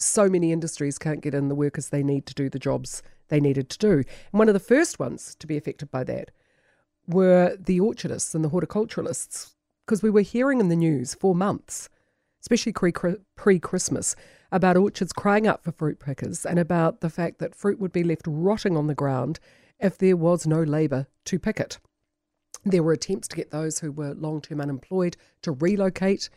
so many industries can't get in the workers they need to do the jobs they needed to do. And one of the first ones to be affected by that were the orchardists and the horticulturalists, because we were hearing in the news for months, especially pre Christmas, about orchards crying out for fruit pickers and about the fact that fruit would be left rotting on the ground if there was no labour to pick it. There were attempts to get those who were long term unemployed to relocate.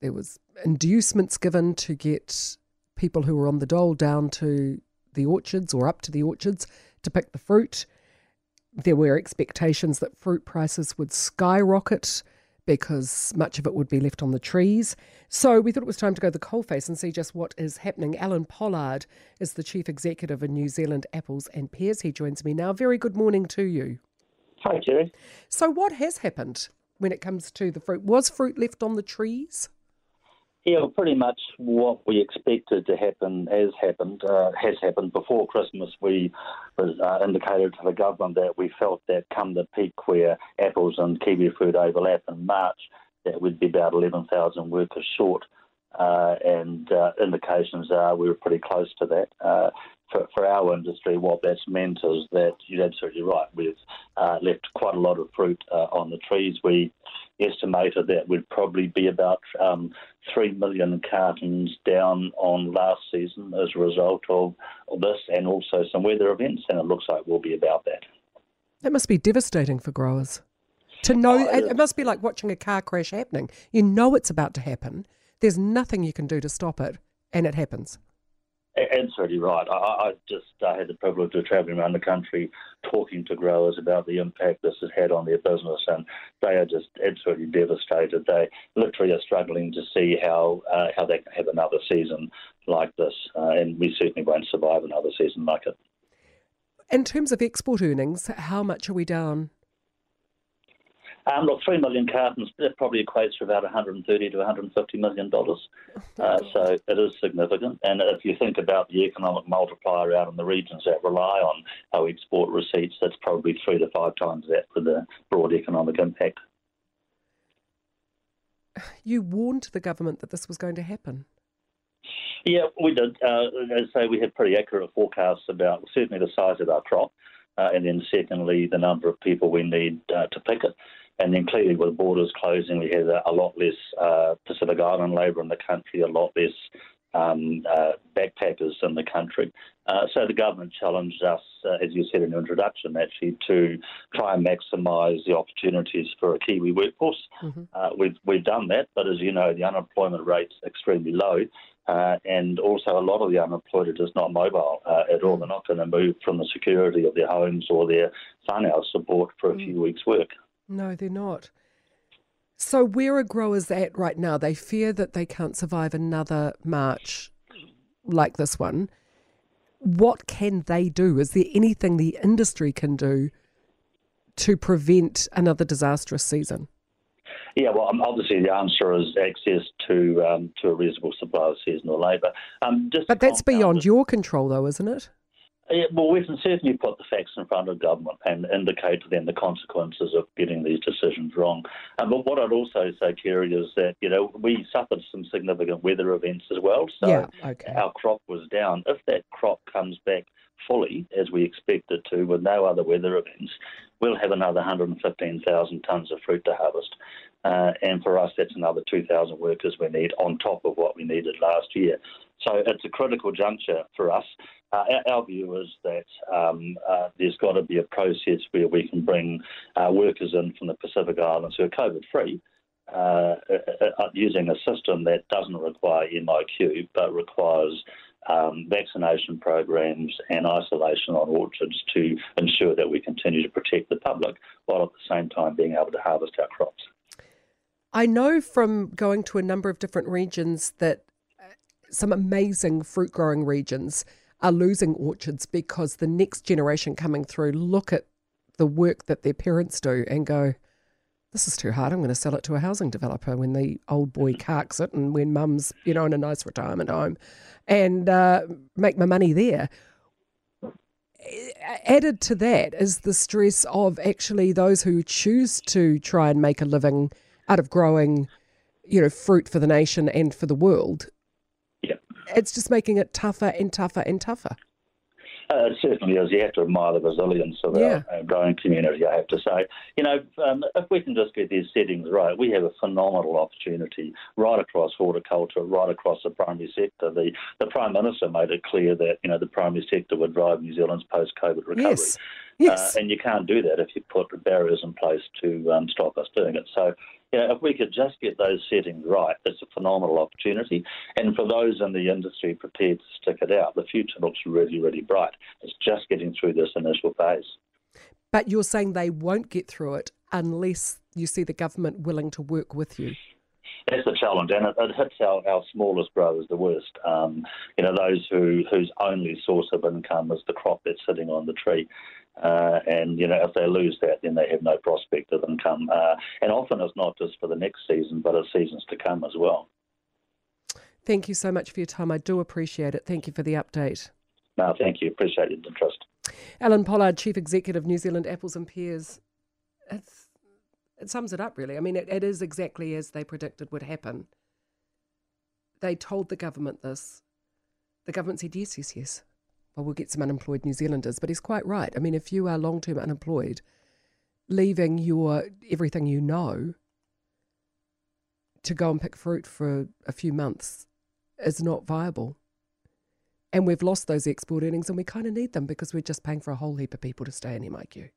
There was inducements given to get people who were on the dole down to the orchards or up to the orchards to pick the fruit. There were expectations that fruit prices would skyrocket because much of it would be left on the trees. So we thought it was time to go to the coalface and see just what is happening. Alan Pollard is the chief executive of New Zealand Apples and Pears. He joins me now. Very good morning to you. Hi, Jerry. So, what has happened when it comes to the fruit? Was fruit left on the trees? Yeah, well, pretty much what we expected to happen has happened. Uh, has happened before Christmas. We uh, indicated to the government that we felt that come the peak where apples and kiwi fruit overlap in March, that we'd be about 11,000 workers short. Uh, and uh, indications are we were pretty close to that. Uh, for, for our industry, what that's meant is that you're absolutely right. We've uh, left quite a lot of fruit on the trees. We estimated that would probably be about um, 3 million cartons down on last season as a result of, of this and also some weather events, and it looks like we'll be about that. That must be devastating for growers. To know, oh, it must be like watching a car crash happening. You know it's about to happen. There's nothing you can do to stop it, and it happens. Absolutely right. I, I just uh, had the privilege of travelling around the country talking to growers about the impact this has had on their business, and they are just absolutely devastated. They literally are struggling to see how uh, how they can have another season like this, uh, and we certainly won't survive another season like it. In terms of export earnings, how much are we down um, look, three million cartons that probably equates to about 130 to 150 million dollars. Uh, so it is significant. And if you think about the economic multiplier out in the regions that rely on our export receipts, that's probably three to five times that for the broad economic impact. You warned the government that this was going to happen. Yeah, we did. Uh, as I say, we had pretty accurate forecasts about certainly the size of our crop, uh, and then secondly the number of people we need uh, to pick it. And then clearly, with borders closing, we had a, a lot less uh, Pacific Island labour in the country, a lot less um, uh, backpackers in the country. Uh, so the government challenged us, uh, as you said in your introduction, actually, to try and maximise the opportunities for a Kiwi workforce. Mm-hmm. Uh, we've, we've done that, but as you know, the unemployment rate's extremely low. Uh, and also, a lot of the unemployed are just not mobile uh, at all. They're not going to move from the security of their homes or their whānau support for a mm. few weeks' work. No, they're not. So, where are growers at right now? They fear that they can't survive another March like this one. What can they do? Is there anything the industry can do to prevent another disastrous season? Yeah, well, um, obviously the answer is access to um, to a reasonable supply of seasonal labour. Um, but that's beyond your control, though, isn't it? Yeah, well, we can certainly put the facts in front of government and indicate to them the consequences of getting these decisions wrong. Um, but what I'd also say, Kerry, is that you know we suffered some significant weather events as well, so yeah, okay. our crop was down. If that crop comes back fully as we expect it to, with no other weather events, we'll have another 115,000 tonnes of fruit to harvest. Uh, and for us, that's another 2,000 workers we need on top of what we needed last year. So it's a critical juncture for us. Uh, our, our, view is that um, uh, there's got to be a process where we can bring uh, workers in from the Pacific Islands who are COVID free. Uh, uh, using a system that doesn't require MIQ but requires um, vaccination programs and isolation on orchards to ensure that we continue to protect the public while at the same time being able to harvest our crops. I know from going to a number of different regions that some amazing fruit growing regions are losing orchards because the next generation coming through look at the work that their parents do and go, this is too hard. I'm going to sell it to a housing developer when the old boy carks it and when mum's, you know, in a nice retirement home and uh, make my money there. Added to that is the stress of actually those who choose to try and make a living out of growing, you know, fruit for the nation and for the world Yeah. it's just making it tougher and tougher and tougher. Uh, it certainly is. You have to admire the resilience of Yeah. our, our growing community, I have to say. You know, um, if we can just get these settings right, we have a phenomenal opportunity right across horticulture, right across the primary sector. The, the Prime Minister made it clear that, you know, the primary sector would drive New Zealand's post-COVID recovery. Yes. Yes. Uh, and you can't do that if you put barriers in place to um, stop us doing it. So, you know, if we could just get those settings right, it's a phenomenal opportunity. And for those in the industry prepared to stick it out, the future looks really, really bright. It's just getting through this initial phase. but you're saying they won't get through it unless you see the government willing to work with you. That's the challenge, and it, it hits our, our smallest growers the worst. Um, you know, those who whose only source of income is the crop that's sitting on the tree. Uh, and you know, if they lose that, then they have no prospect of income. Uh, and often it's not just for the next season, but it's seasons to come as well. Thank you so much for your time. I do appreciate it. Thank you for the update. No, thank you. Appreciate your interest. Alan Pollard, Chief Executive, New Zealand Apples and Pears. It's, it sums it up, really. I mean, it, it is exactly as they predicted would happen. They told the government this. The government said, yes, yes, yes. Well, we'll get some unemployed New Zealanders. But he's quite right. I mean, if you are long term unemployed, leaving your everything you know to go and pick fruit for a few months is not viable. And we've lost those export earnings and we kind of need them because we're just paying for a whole heap of people to stay in MIQ.